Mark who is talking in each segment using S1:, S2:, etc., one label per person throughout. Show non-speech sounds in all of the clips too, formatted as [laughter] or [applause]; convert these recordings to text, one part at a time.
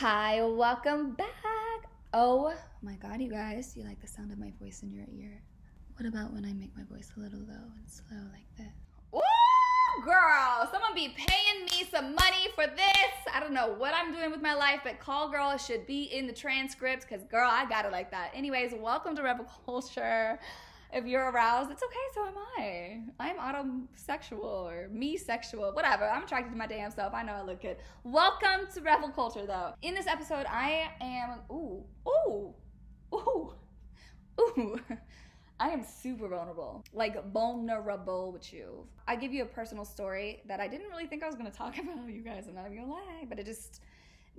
S1: Hi, welcome back. Oh my god, you guys, you like the sound of my voice in your ear? What about when I make my voice a little low and slow like this? Ooh, girl, someone be paying me some money for this. I don't know what I'm doing with my life, but call girl should be in the transcript because, girl, I got it like that. Anyways, welcome to Rebel Culture. If you're aroused, it's okay, so am I. I'm automosexual or me sexual, whatever. I'm attracted to my damn self. I know I look good. Welcome to Rebel Culture, though. In this episode, I am, ooh, ooh, ooh, ooh. [laughs] I am super vulnerable, like vulnerable with you. I give you a personal story that I didn't really think I was gonna talk [laughs] about, you guys. I'm not even gonna lie, but it just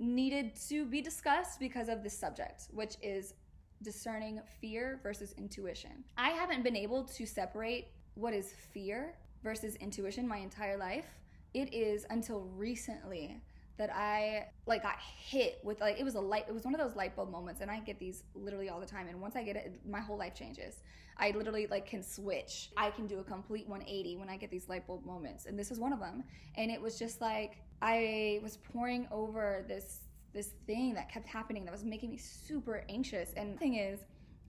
S1: needed to be discussed because of this subject, which is discerning fear versus intuition. I haven't been able to separate what is fear versus intuition my entire life. It is until recently that I like got hit with like it was a light it was one of those light bulb moments and I get these literally all the time and once I get it my whole life changes. I literally like can switch. I can do a complete 180 when I get these light bulb moments and this was one of them and it was just like I was pouring over this this thing that kept happening that was making me super anxious. And the thing is,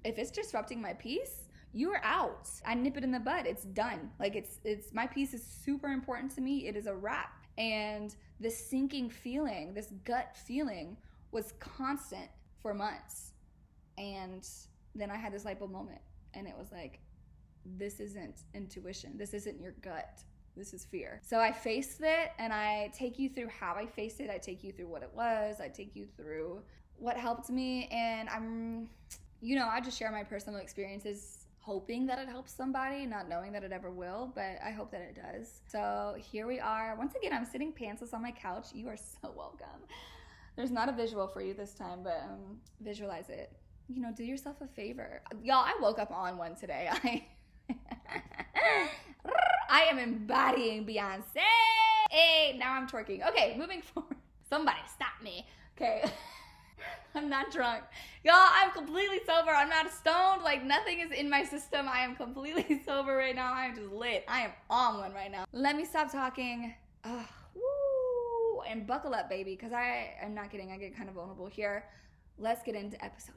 S1: if it's disrupting my peace, you're out. I nip it in the bud. It's done. Like it's it's my peace is super important to me. It is a wrap. And this sinking feeling, this gut feeling was constant for months. And then I had this light bulb moment and it was like this isn't intuition. This isn't your gut this is fear. So I faced it and I take you through how I faced it. I take you through what it was. I take you through what helped me. And I'm, you know, I just share my personal experiences hoping that it helps somebody, not knowing that it ever will, but I hope that it does. So here we are. Once again, I'm sitting pantsless on my couch. You are [laughs] so welcome. There's not a visual for you this time, but um, visualize it. You know, do yourself a favor. Y'all, I woke up on one today. [laughs] I I am embodying Beyonce. Hey, now I'm twerking. Okay, moving [laughs] forward. Somebody stop me. Okay. [laughs] I'm not drunk. Y'all, I'm completely sober. I'm not stoned. Like, nothing is in my system. I am completely [laughs] sober right now. I'm just lit. I am on one right now. Let me stop talking. Ugh, woo, and buckle up, baby, because I am not kidding. I get kind of vulnerable here. Let's get into episode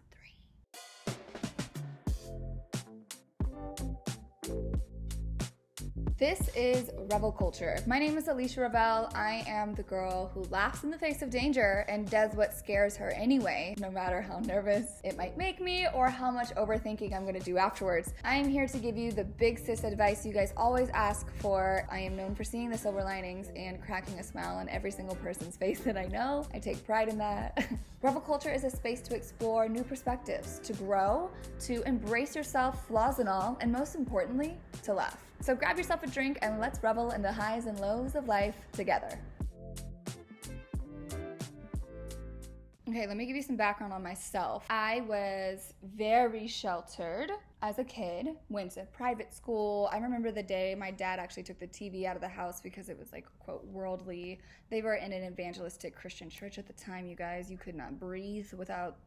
S1: This is Rebel Culture. My name is Alisha Revel. I am the girl who laughs in the face of danger and does what scares her anyway, no matter how nervous it might make me or how much overthinking I'm gonna do afterwards. I am here to give you the big sis advice you guys always ask for. I am known for seeing the silver linings and cracking a smile on every single person's [laughs] face that I know. I take pride in that. [laughs] Rebel Culture is a space to explore new perspectives, to grow, to embrace yourself, flaws and all, and most importantly, to laugh. So grab yourself a drink and let's revel in the highs and lows of life together. Okay, let me give you some background on myself. I was very sheltered as a kid, went to private school. I remember the day my dad actually took the TV out of the house because it was like, quote, worldly. They were in an evangelistic Christian church at the time, you guys. You could not breathe without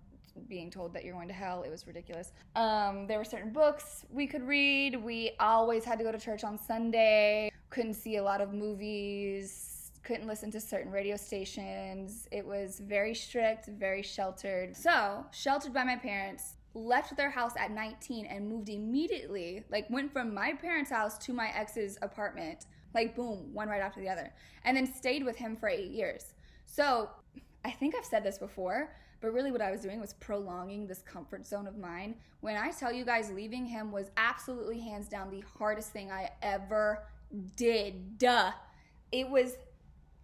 S1: being told that you're going to hell. It was ridiculous. Um, there were certain books we could read. We always had to go to church on Sunday. Couldn't see a lot of movies. Couldn't listen to certain radio stations. It was very strict, very sheltered. So, sheltered by my parents, left their house at 19 and moved immediately. Like, went from my parents' house to my ex's apartment. Like, boom, one right after the other. And then stayed with him for eight years. So, I think I've said this before, but really, what I was doing was prolonging this comfort zone of mine. When I tell you guys, leaving him was absolutely hands down the hardest thing I ever did. Duh. It was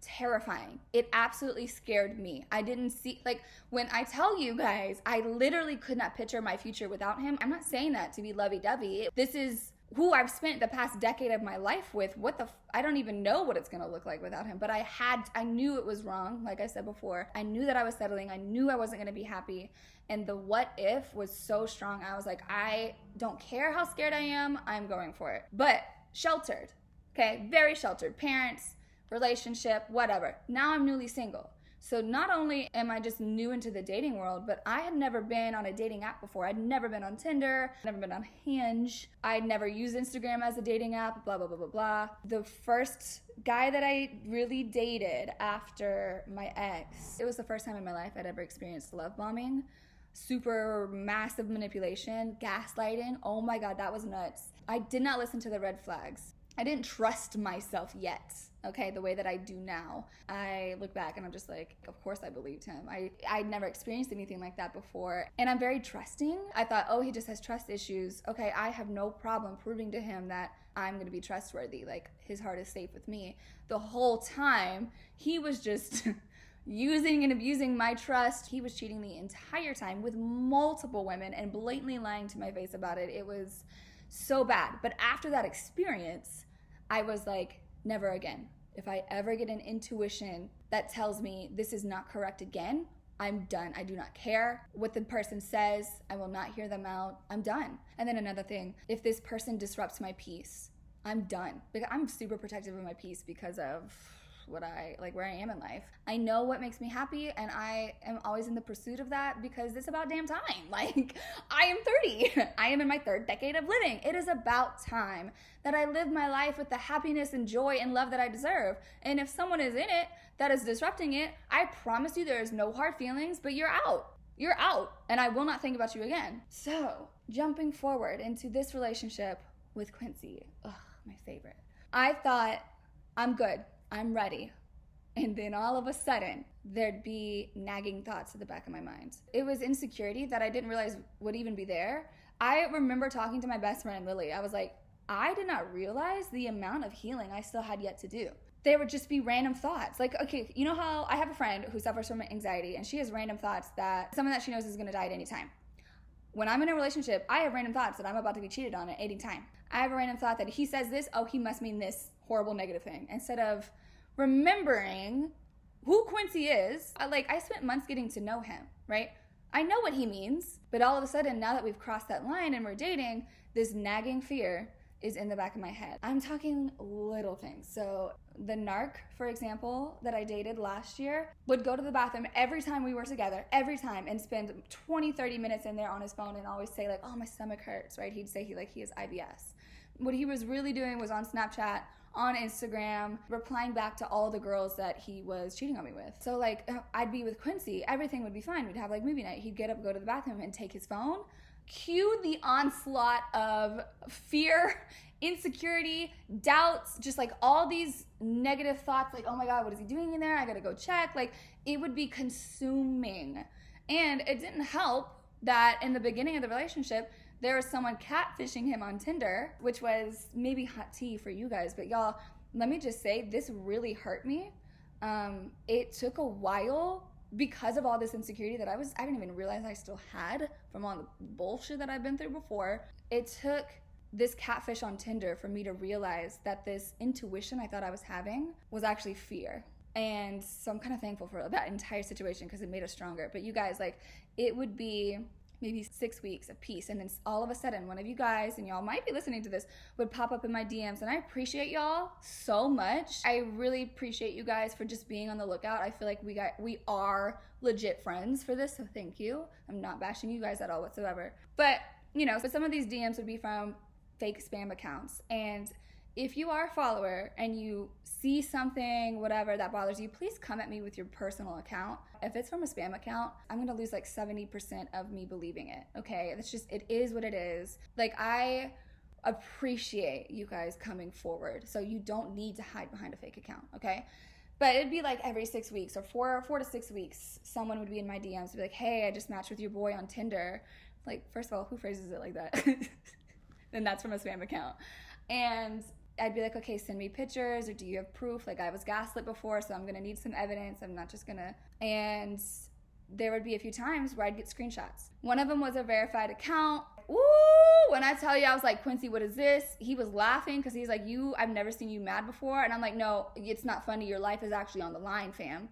S1: terrifying. It absolutely scared me. I didn't see, like, when I tell you guys, I literally could not picture my future without him. I'm not saying that to be lovey dovey. This is who I've spent the past decade of my life with. What the, f- I don't even know what it's gonna look like without him. But I had, I knew it was wrong, like I said before. I knew that I was settling. I knew I wasn't gonna be happy. And the what if was so strong. I was like, I don't care how scared I am, I'm going for it. But sheltered, okay? Very sheltered. Parents, relationship, whatever. Now I'm newly single. So not only am I just new into the dating world, but I had never been on a dating app before. I'd never been on Tinder, never been on Hinge. I'd never used Instagram as a dating app, blah, blah, blah, blah, blah. The first guy that I really dated after my ex, it was the first time in my life I'd ever experienced love bombing super massive manipulation, gaslighting. Oh my God, that was nuts. I did not listen to the red flags. I didn't trust myself yet, okay, the way that I do now. I look back and I'm just like, of course I believed him. I I'd never experienced anything like that before. And I'm very trusting. I thought, "Oh, he just has trust issues. Okay, I have no problem proving to him that I'm to be trustworthy. Like his heart is safe with me." The whole time, he was just [laughs] using and abusing my trust. He was cheating the entire time with multiple women and blatantly lying to my face about it. It was so bad. But after that experience, I was like, never again. If I ever get an intuition that tells me this is not correct again, I'm done. I do not care what the person says. I will not hear them out. I'm done. And then another thing if this person disrupts my peace, I'm done. Because I'm super protective of my peace because of what I like where I am in life. I know what makes me happy and I am always in the pursuit of that because it's about damn time. [laughs] Like I am 30. [laughs] I am in my third decade of living. It is about time that I live my life with the happiness and joy and love that I deserve. And if someone is in it that is disrupting it, I promise you there is no hard feelings, but you're out. You're out and I will not think about you again. So, jumping forward into this relationship with Quincy. Ugh, my favorite. I thought I'm good. I'm ready. And then all of a sudden, there'd be nagging thoughts at the back of my mind. It was insecurity that I didn't realize would even be there. I remember talking to my best friend Lily. I was like, I did not realize the amount of healing I still had yet to do. There would just be random thoughts. Like, okay, you know how I have a friend who suffers from anxiety and she has random thoughts that someone that she knows is gonna die at any time. When I'm in a relationship, I have random thoughts that I'm about to be cheated on at any time. I have a random thought that he says this, oh, he must mean this horrible negative thing. Instead of remembering who Quincy is. I, like I spent months getting to know him, right? I know what he means, but all of a sudden, now that we've crossed that line and we're dating, this nagging fear is in the back of my head. I'm talking little things. So, the narc, for example, that I dated last year, would go to the bathroom every time we were together, every time, and spend 20, 30 minutes in there on his phone and always say, like, oh, my stomach hurts, right? He'd say he like he has IBS. What he was really doing was on Snapchat on Instagram, replying back to all the girls that he was cheating on me with. So, like, uh, I'd be with Quincy, everything would be fine. We'd have like movie night. He'd get up, go to the bathroom, and take his phone. Cue the onslaught of fear, [laughs] insecurity, doubts, just like all these negative thoughts like, oh my God, what is he doing in there? I gotta go check. Like, it would be consuming. And it didn't help that in the beginning of the relationship, there was someone catfishing him on Tinder, which was maybe hot tea for you guys, but y'all, let me just say, this really hurt me. Um, it took a while because of all this insecurity that I was, I didn't even realize I still had from all the bullshit that I've been through before. It took this catfish on Tinder for me to realize that this intuition I thought I was having was actually fear. And so I'm kind of thankful for that entire situation because it made us stronger. But you guys, like, it would be maybe six weeks of peace. And then all of a sudden, one of you guys, and y'all might be listening to this, would pop up in my DMs. And I appreciate y'all so much. I really appreciate you guys for just being on the lookout. I feel like we got we are legit friends for this, so thank you. I'm not bashing you guys at all whatsoever. But you know, so some of these DMs would be from fake spam accounts. And if you are a follower and you see something, whatever that bothers you, please come at me with your personal account. If it's from a spam account, I'm gonna lose like 70% of me believing it. Okay, it's just, it is what it is. Like, I appreciate you guys coming forward. So you don't need to hide behind a fake account, okay? But it'd be like every six weeks or four, four to six weeks, someone would be in my DMs be like, hey, I just matched with your boy on Tinder. Like, first of all, who phrases it like that? [laughs] and that's from a spam account. And I'd be like, okay, send me pictures or do you have proof? Like I was gaslit before, so I'm gonna need some evidence. I'm not just gonna. And there would be a few times where I'd get screenshots. One of them was a verified account. Ooh, when I tell you, I was like, Quincy, what is this? He was laughing because he's like, you, I've never seen you mad before. And I'm like, no, it's not funny. Your life is actually on the line, fam.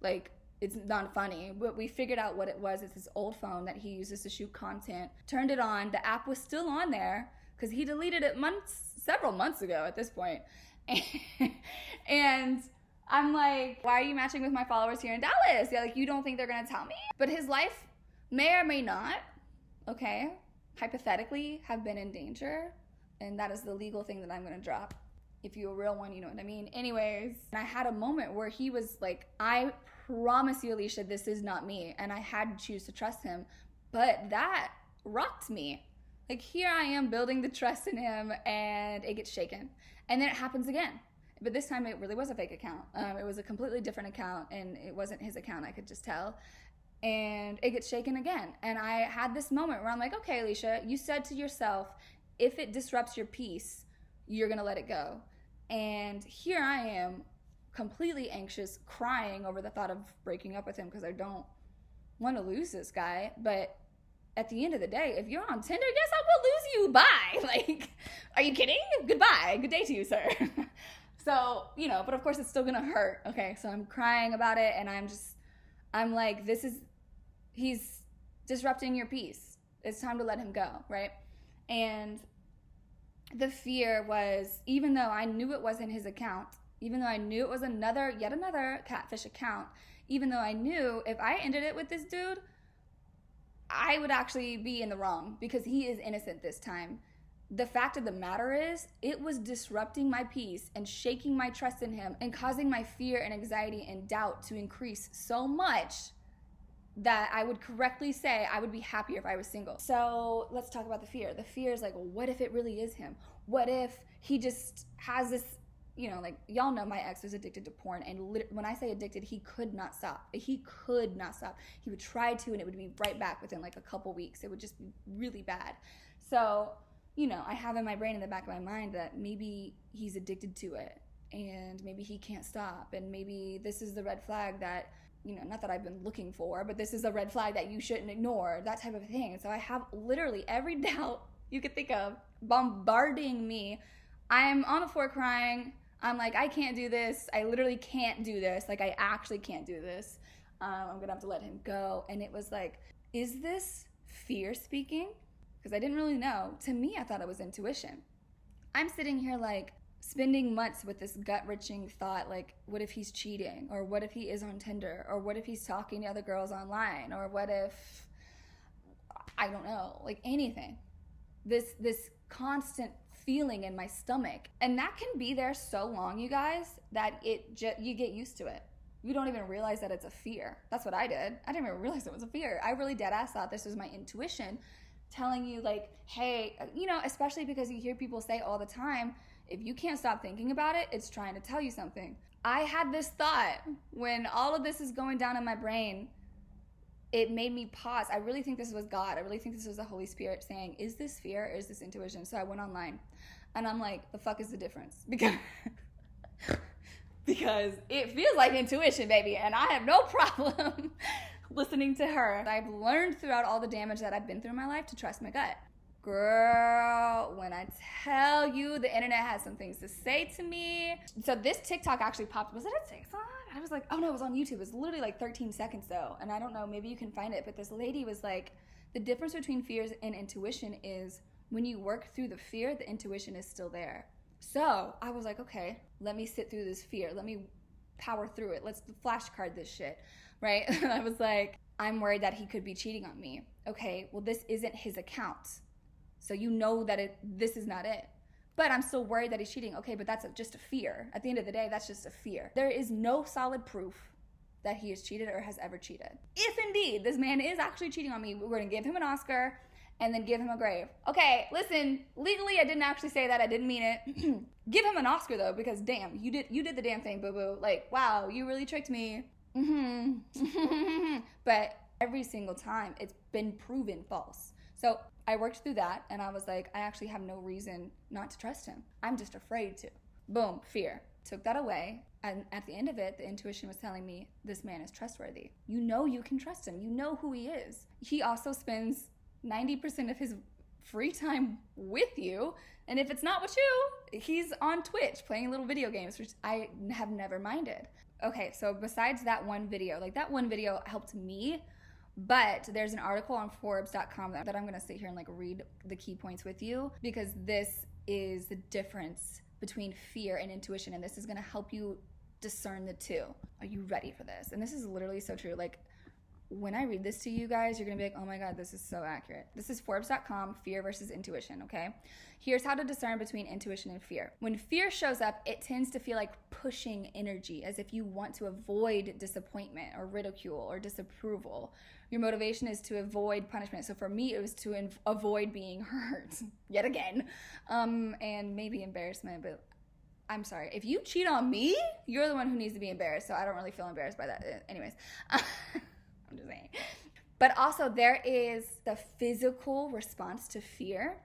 S1: Like, it's not funny. But we figured out what it was. It's his old phone that he uses to shoot content. Turned it on. The app was still on there because he deleted it months several months ago at this point. [laughs] and I'm like, why are you matching with my followers here in Dallas? Yeah, like you don't think they're gonna tell me? But his life may or may not, okay, hypothetically have been in danger. And that is the legal thing that I'm gonna drop. If you're a real one, you know what I mean. Anyways, and I had a moment where he was like, I promise you, Alisha, this is not me. And I had to choose to trust him. But that rocked me. Like here I am building the trust in him and it gets shaken. And then it happens again. But this time it really was a fake account. Um, it was a completely different account and it wasn't his account, I could just tell. And it gets shaken again. And I had this moment where I'm like, okay, Alisha, you said to yourself, if it disrupts your peace, you're gonna let it go. And here I am, completely anxious, crying over the thought of breaking up with him because I don't want to lose this guy. But at the end of the day, if you're on Tinder, yes, I will lose you. Bye. [laughs] Like, are you kidding? Goodbye. Good day to you, sir. [laughs] so, you know, but of course it's still gonna hurt. Okay, so I'm crying about it and I'm just, I'm like, this is, he's disrupting your peace. It's time to let him go, right? And the fear was, even though I knew it wasn't his account, even though I knew it was another, yet another catfish account, even though I knew if I ended it with this dude, I would actually be in the wrong because he is innocent this time. The fact of the matter is, it was disrupting my peace and shaking my trust in him and causing my fear and anxiety and doubt to increase so much that I would correctly say I would be happier if I was single. So let's talk about the fear. The fear is like, what if it really is him? What if he just has this you know, like y'all know my ex was addicted to porn, and lit- when I say addicted, he could not stop. He could not stop. He would try to, and it would be right back within like a couple weeks. It would just be really bad. So, you know, I have in my brain, in the back of my mind, that maybe he's addicted to it, and maybe he can't stop, and maybe this is the red flag that you know, not that I've been looking for, but this is a red flag that you shouldn't ignore, that type of thing. So I have literally every [laughs] doubt you could think of bombarding me. I'm on the floor crying. I'm like, I can't do this. I literally can't do this. Like, I actually can't do this. Um, I'm gonna have to let him go. And it was like, is this fear speaking? Because I didn't really know. To me, I thought it was intuition. I'm sitting here like spending months with this gut wrenching thought like, what if he's cheating? Or what if he is on Tinder? Or what if he's talking to other girls online? Or what if, I don't know, like anything. This, this constant feeling in my stomach. And that can be there so long, you guys, that it just you get used to it. You don't even realize that it's a fear. That's what I did. I didn't even realize it was a fear. I really dead ass thought this was my intuition telling you like, hey, uh, you know, especially because you hear people say all the time, if you can't stop thinking about it, it's trying to tell you something. I had this thought when all of this is going down in my brain it made me pause. I really think this was God. I really think this was the Holy Spirit saying, Is this fear or is this intuition? So I went online and I'm like, The fuck is the difference? [laughs] Because. because it feels like intuition, baby, and I have no problem [laughs] listening to her. I've learned throughout all the damage that I've been through in my life to trust my gut. Girl, when I tell you the internet has some things to say to me. So this TikTok actually popped. Was it a TikTok? I was like, oh no, it was on YouTube. It was literally like 13 seconds though. And I don't know, maybe you can find it. But this lady was like, the difference between fears and intuition is when you work through the fear, the intuition is still there. So I was like, okay, let me sit through this fear. Let me power through it. Let's flashcard this shit. Right? And [laughs] I was like, I'm worried that he could be cheating on me. Okay, well, this isn't his account so you know that it this is not it. But I'm still worried that he's cheating. Okay, but that's a, just a fear. At the end of the day, that's just a fear. There is no solid proof that he has cheated or has ever cheated. If indeed this man is actually cheating on me, we're gonna give him an Oscar and then give him a grave. Okay, listen, legally I didn't actually say that. I didn't mean it. [clears throat] give him an Oscar though, because damn, you did you did the damn thing, boo boo. Like, wow, you really tricked me. Mm-hmm. [laughs] but every single time it's been proven false. So I worked through that and I was like, I actually have no reason not to trust him. I'm just afraid to. Boom, fear. Took that away. And at the end of it, the intuition was telling me this man is trustworthy. You know you can trust him. You know who he is. He also spends 90% of his free time with you. And if it's not with you, he's on Twitch playing little video games, which I have never minded. Okay, so besides that one video, like that one video helped me but there's an article on Forbes.com that, that I'm going to sit here and like read the key points with you because this is the difference between fear and intuition. And this is going to help you discern the two. Are you ready for this? And this is literally so true. Like, when I read this to you guys, you're gonna be like, oh my God, this is so accurate. This is Forbes.com, fear versus intuition, okay? Here's how to discern between intuition and fear. When fear shows up, it tends to feel like pushing energy, as if you want to avoid disappointment or ridicule or disapproval. Your motivation is to avoid punishment. So for me, it was to inv- avoid being [laughs] hurt yet again, um, and maybe embarrassment, but I'm sorry. If you cheat on me, you're the one who needs to be embarrassed. So I don't really feel embarrassed by that. Anyways. [laughs] I'm just saying. But also, there is the physical response to fear.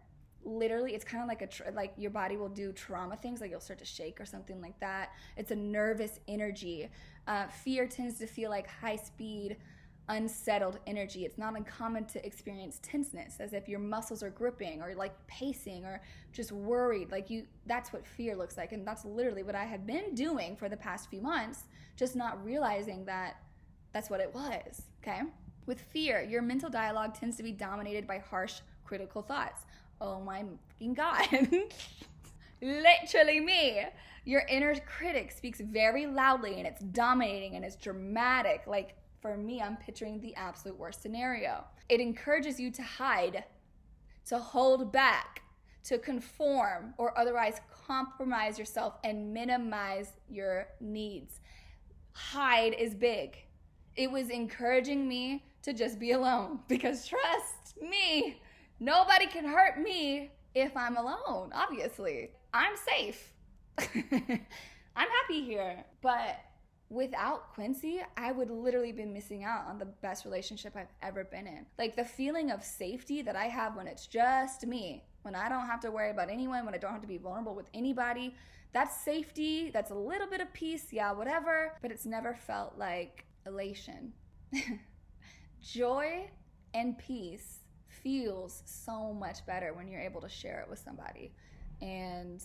S1: Literally, it's kind of like a tra- like your body will do trauma things, like you'll start to shake or something like that. It's a nervous energy. Uh, fear tends to feel like high speed, unsettled energy. It's not uncommon to experience tenseness, as if your muscles are gripping or like pacing or just worried. Like you, that's what fear looks like, and that's literally what I have been doing for the past few months, just not realizing that that's what it was, okay? With fear, your mental dialogue tends to be dominated by harsh, critical thoughts. Oh my fucking God. [laughs] Literally me. Your inner critic speaks very loudly and it's dominating and it's dramatic. Like for me, I'm picturing the absolute worst scenario. It encourages you to hide, to hold back, to conform, or otherwise compromise yourself and minimize your needs. Hide is big it was encouraging me to just be alone [laughs] because trust me, nobody can hurt me if I'm alone, obviously. I'm safe. [laughs] I'm happy here. But without Quincy, I would literally be missing out on the best relationship I've ever been in. Like the feeling of safety that I have when it's just me, when I don't have to worry about anyone, when I don't have to be vulnerable with anybody. That's safety, that's a little bit of peace, yeah, whatever, but it's never felt like elation. [laughs] Joy and peace feels so much better when you're able to share it with somebody. And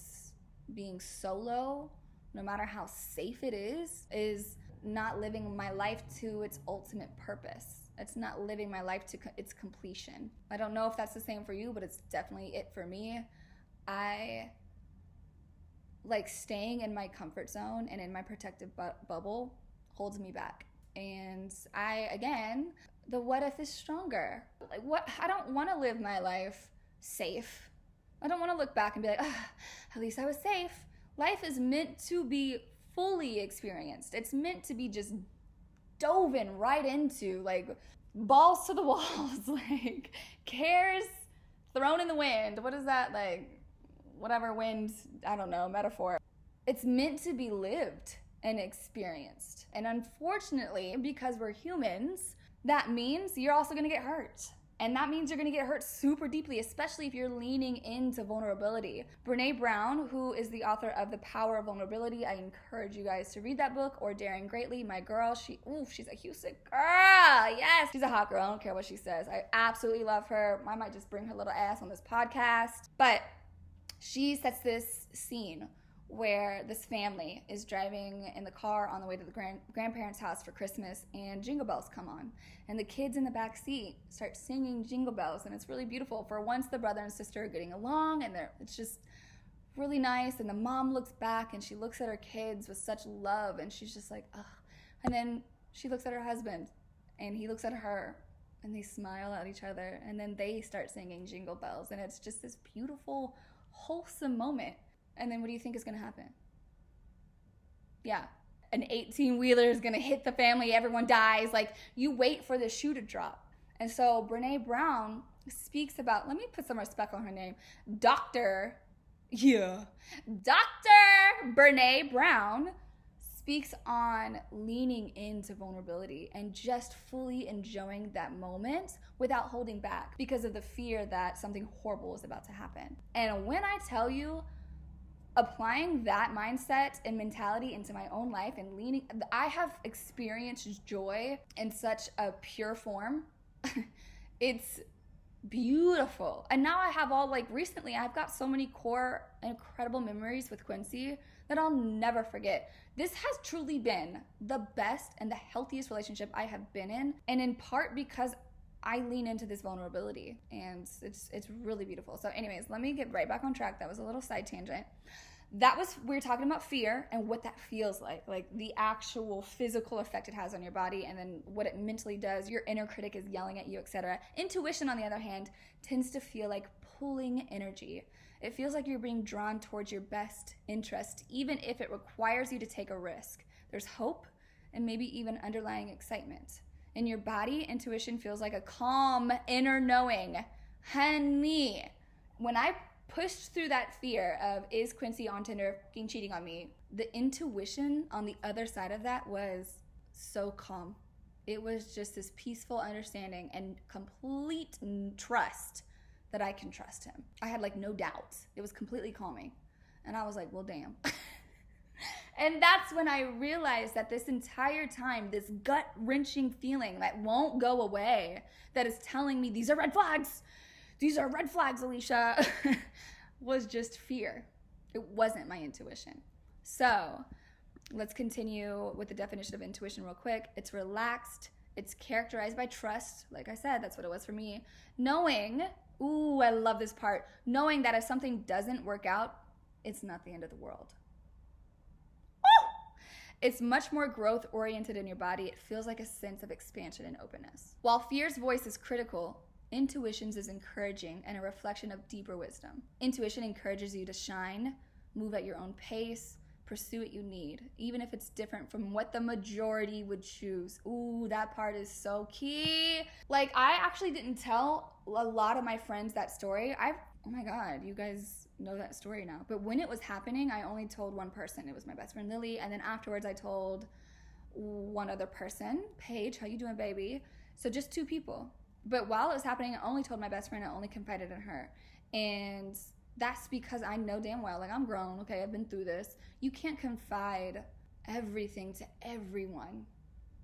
S1: being solo, no matter how safe it is, is not living my life to its ultimate purpose. It's not living my life to co- its completion. I don't know if that's the same for you, but it's definitely it for me. I like staying in my comfort zone and in my protective bu- bubble holds me back. And I, again, the what if is stronger. Like, what? I don't want to live my life safe. I don't want to look back and be like, at least I was safe. Life is meant to be fully experienced. It's meant to be just dove in right into, like, balls to the [laughs] walls, like, cares thrown in the wind. What is that, like, whatever wind, I don't know, metaphor. It's meant to be lived and experienced. And unfortunately, because we're humans, that means you're also gonna get hurt. And that means you're gonna get hurt super deeply, especially if you're leaning into vulnerability. Brene Brown, who is the author of The Power of Vulnerability, I encourage you guys to read that book, or Daring Greatly, my girl. She, ooh, she's a Houston girl. Yes, she's a hot girl. I don't care what she says. I absolutely love her. I might just bring her little ass on this podcast. But she sets this scene where this family is driving in the car on the way to the grand- grandparents' house for Christmas, and jingle bells come on, and the kids in the back seat start singing jingle bells, and it's really beautiful. For once, the brother and sister are getting along, and it's just really nice. And the mom looks back and she looks at her kids with such love, and she's just like, ugh. And then she looks at her husband, and he looks at her, and they smile at each other, and then they start singing jingle bells, and it's just this beautiful, wholesome moment and then what do you think is going to happen? Yeah, an 18 wheeler is going to hit the family, everyone dies. Like, you wait for the shoe to drop. And so Brene Brown speaks about, let me put some respect on her name, Dr. Yeah, Dr. Brene Brown speaks on leaning into vulnerability and just fully enjoying that moment without holding back because of the fear that something horrible is about to happen. And when I tell you, applying that mindset and mentality into my own life and leaning i have experienced joy in such a pure form. [laughs] It's beautiful. And now i have all like recently i've got so many core incredible memories with quincy that i'll never forget. This has truly been the best and the healthiest relationship i have been in. And in part because I lean into this vulnerability and it's it's really beautiful. So anyways, let me get right back on track. That was a little side tangent. that was we were talking about fear and what that feels like like the actual physical effect it has on your body and then what it mentally does your inner critic is yelling at you etc intuition on the other hand tends to feel like pulling energy it feels like you're being drawn towards your best interest even if it requires you to take a risk there's hope and maybe even underlying excitement in your body intuition feels like a calm inner knowing honey when i pushed through that fear of is Quincy on Tinder fucking cheating on me, the intuition on the other side of that was so calm. It was just this peaceful understanding and complete trust that I can trust him. I had like no doubts. It was completely calming. And I was like, well, damn. [laughs] and that's when I realized that this entire time, this gut wrenching feeling that won't go away, that is telling me these are red flags, these are red flags, Alisha, [laughs] was just fear. It wasn't my intuition. So let's continue with the definition of intuition real quick. It's relaxed, it's characterized by trust. Like I said, that's what it was for me. Knowing, ooh, I love this part, knowing that if something doesn't work out, it's not the end of the world. It's much more growth oriented in your body. It feels like a sense of expansion and openness. While fear's voice is critical, Intuitions is encouraging and a reflection of deeper wisdom. Intuition encourages you to shine, move at your own pace, pursue what you need, even if it's different from what the majority would choose. Ooh, that part is so key. Like, I actually didn't tell a lot of my friends that story. I've, oh my God, you guys know that story now. But when it was happening, I only told one person. It was my best friend Lily. And then afterwards, I told one other person, Paige, how you doing, baby? So just two people but while it was happening, I only told my best friend, I only confided in her. And that's because I know damn well, like I'm grown, okay, I've been through this. You can't confide everything to everyone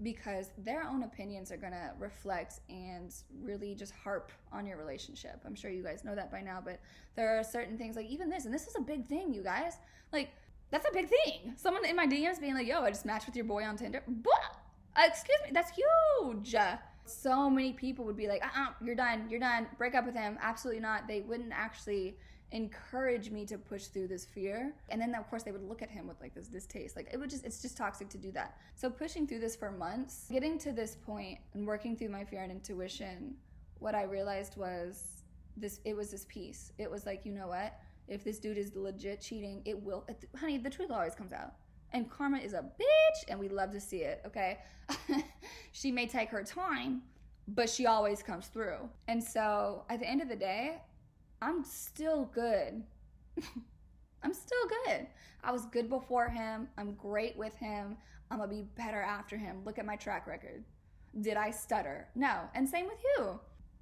S1: because their own opinions are gonna reflect and really just harp on your relationship. I'm sure you guys know that by now, but there are certain things like even this, and this is a big thing, you guys. Like, that's a big thing. Someone in my DMs being like, yo, I just matched with your boy on Tinder. But, uh, excuse me, that's huge so many people would be like, uh-uh, you're done, you're done, break up with him. Absolutely not. They wouldn't actually encourage me to push through this fear. And then of course they would look at him with like this distaste. Like it would just it's just toxic to do that. So pushing through this for months, getting to this point and working through my fear and intuition, what I realized was this it was this piece. It was like, you know what? If this dude is legit cheating, it will honey, the truth always comes out. And Karma is a bitch, and we love to see it, okay? [laughs] she may take her time, but she always comes through. And so at the end of the day, I'm still good. [laughs] I'm still good. I was good before him. I'm great with him. I'm gonna be better after him. Look at my track record. Did I stutter? No. And same with you.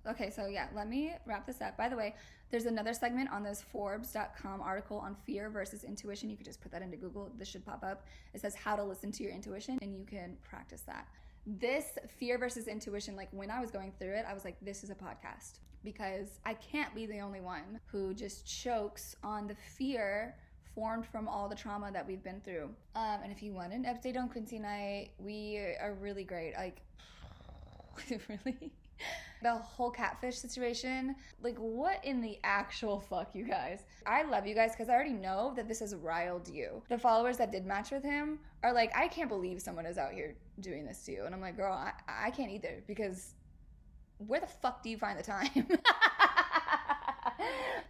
S1: Okay, so yeah, let me wrap this up. By the way, there's another segment on this Forbes.com article on fear versus intuition. You could just put that into Google. This should pop up. It says how to listen to your intuition, and you can practice that. This fear versus intuition, like when I was going through it, I was like, this is a podcast because I can't be the only one who just chokes on the fear formed from all the trauma that we've been through. Um, and if you want an update on Quincy and I, we are really great. Like, [laughs] really? the whole catfish situation, like what in the actual fuck, you guys? I love you guys because I already know that this has riled you. The followers that did match with him are like, I can't believe someone is out here doing this to you. And I'm like, girl, I, I can't either because where the fuck do you find the time? [laughs]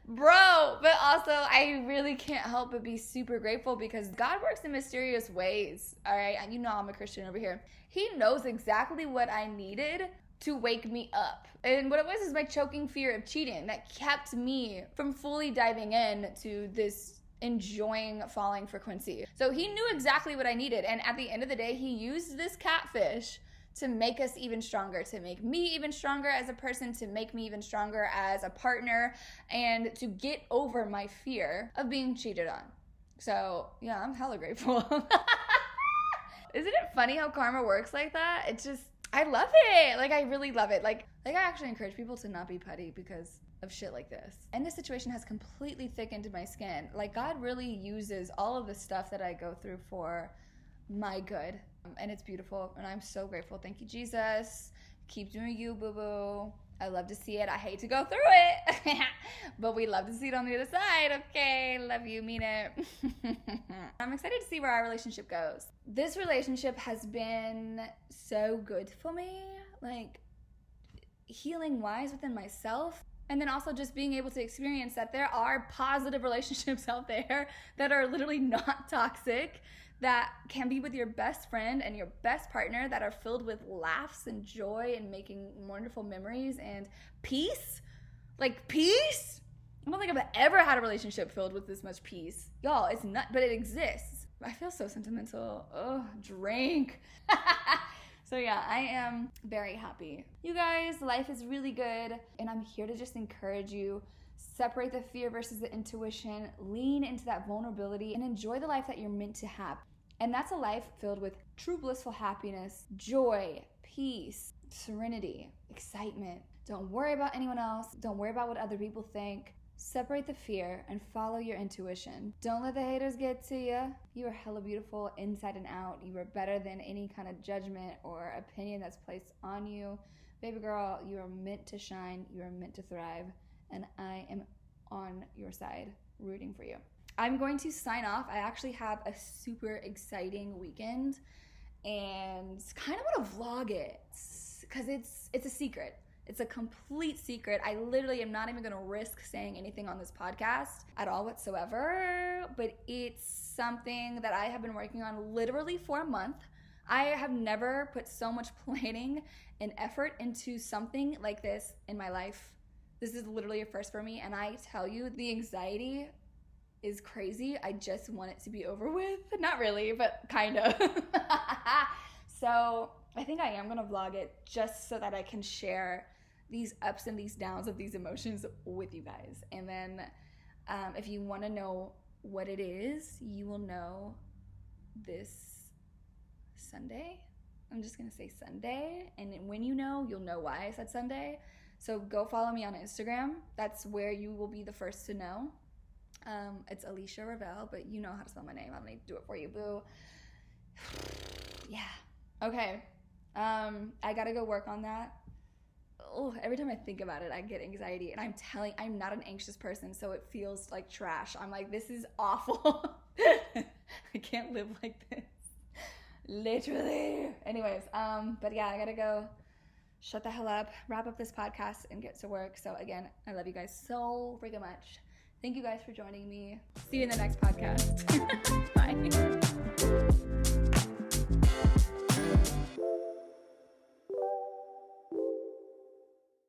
S1: Bro, but also I really can't help but be super grateful because God works in mysterious ways. All right, and you know I'm a Christian over here. He knows exactly what I needed to wake me up. And what it was is my choking fear of cheating that kept me from fully diving in to this enjoying falling for Quincy. So he knew exactly what I needed. And at the end of the day, he used this catfish to make us even stronger, to make me even stronger as a person, to make me even stronger as a partner, and to get over my fear of being cheated on. So, yeah, I'm hella grateful. [laughs] Isn't it funny how karma works like that? It's just I love it. Like I really love it. Like like I actually encourage people to not be petty because of shit like this. And this situation has completely thickened my skin. Like God really uses all of the stuff that I go through for my good. Um, and it's beautiful and I'm so grateful. Thank you Jesus. Keep doing you, boo boo. I love to see it. I hate to go through it, [laughs] but we love to see it on the other side. Okay, love you, mean it. [laughs] I'm excited to see where our relationship goes. This relationship has been so good for me, like healing wise within myself. And then also just being able to experience that there are positive [laughs] relationships out there that are literally not toxic that can be with your best friend and your best partner that are filled with laughs and joy and making wonderful memories and peace. Like peace? I don't think I've ever had a relationship filled with this much peace. Y'all, it's not, but it exists. I feel so sentimental. Oh, drink. [laughs] so, yeah, I am very happy. You guys, life is really good, and I'm here to just encourage you Separate the fear versus the intuition, lean into that vulnerability, and enjoy the life that you're meant to have. And that's a life filled with true blissful happiness, joy, peace, serenity, excitement. Don't worry about anyone else. Don't worry about what other people think. Separate the fear and follow your intuition. Don't let the haters get to you. You are hella beautiful inside and out. You are better than any kind of judgment or opinion that's placed on you. Baby girl, you are meant to shine. You are meant to thrive and I am on your side rooting for you. I'm going to sign off. I actually have a super exciting weekend and kind of want to vlog it because it's it's a secret. It's a complete secret. I literally am not even going to risk saying anything on this podcast at all whatsoever, but it's something that I have been working on literally for a month. I have never put so much [laughs] planning and effort into something like this in my life this is literally a first for me. And I tell you, the anxiety is crazy. I just want it to be over with. [laughs] Not really, but kind of. [laughs] so I think I am going to vlog it just so that I can share these ups and these downs of these emotions with you guys. And then um, if you want to know what it is, you will know this Sunday. I'm just going to say Sunday. And when you know, you'll know why I said Sunday. So go follow me on Instagram. That's where you will be the first to know. Um, it's Alisha Revel, but you know how to spell my name. I don't need to do it for you, boo. [sighs] yeah. Okay. Um, I gotta go work on that. Oh, every time I think about it, I get anxiety. And I'm telling, I'm not an anxious person, so it feels like trash. I'm like, this is awful. [laughs] I can't live like this. Literally. Anyways, um, but yeah, I gotta go shut the hell up, wrap up this podcast, and get to work. So, again, I love you guys so freaking much. Thank you guys for joining me. See you in the next podcast. [laughs] Bye.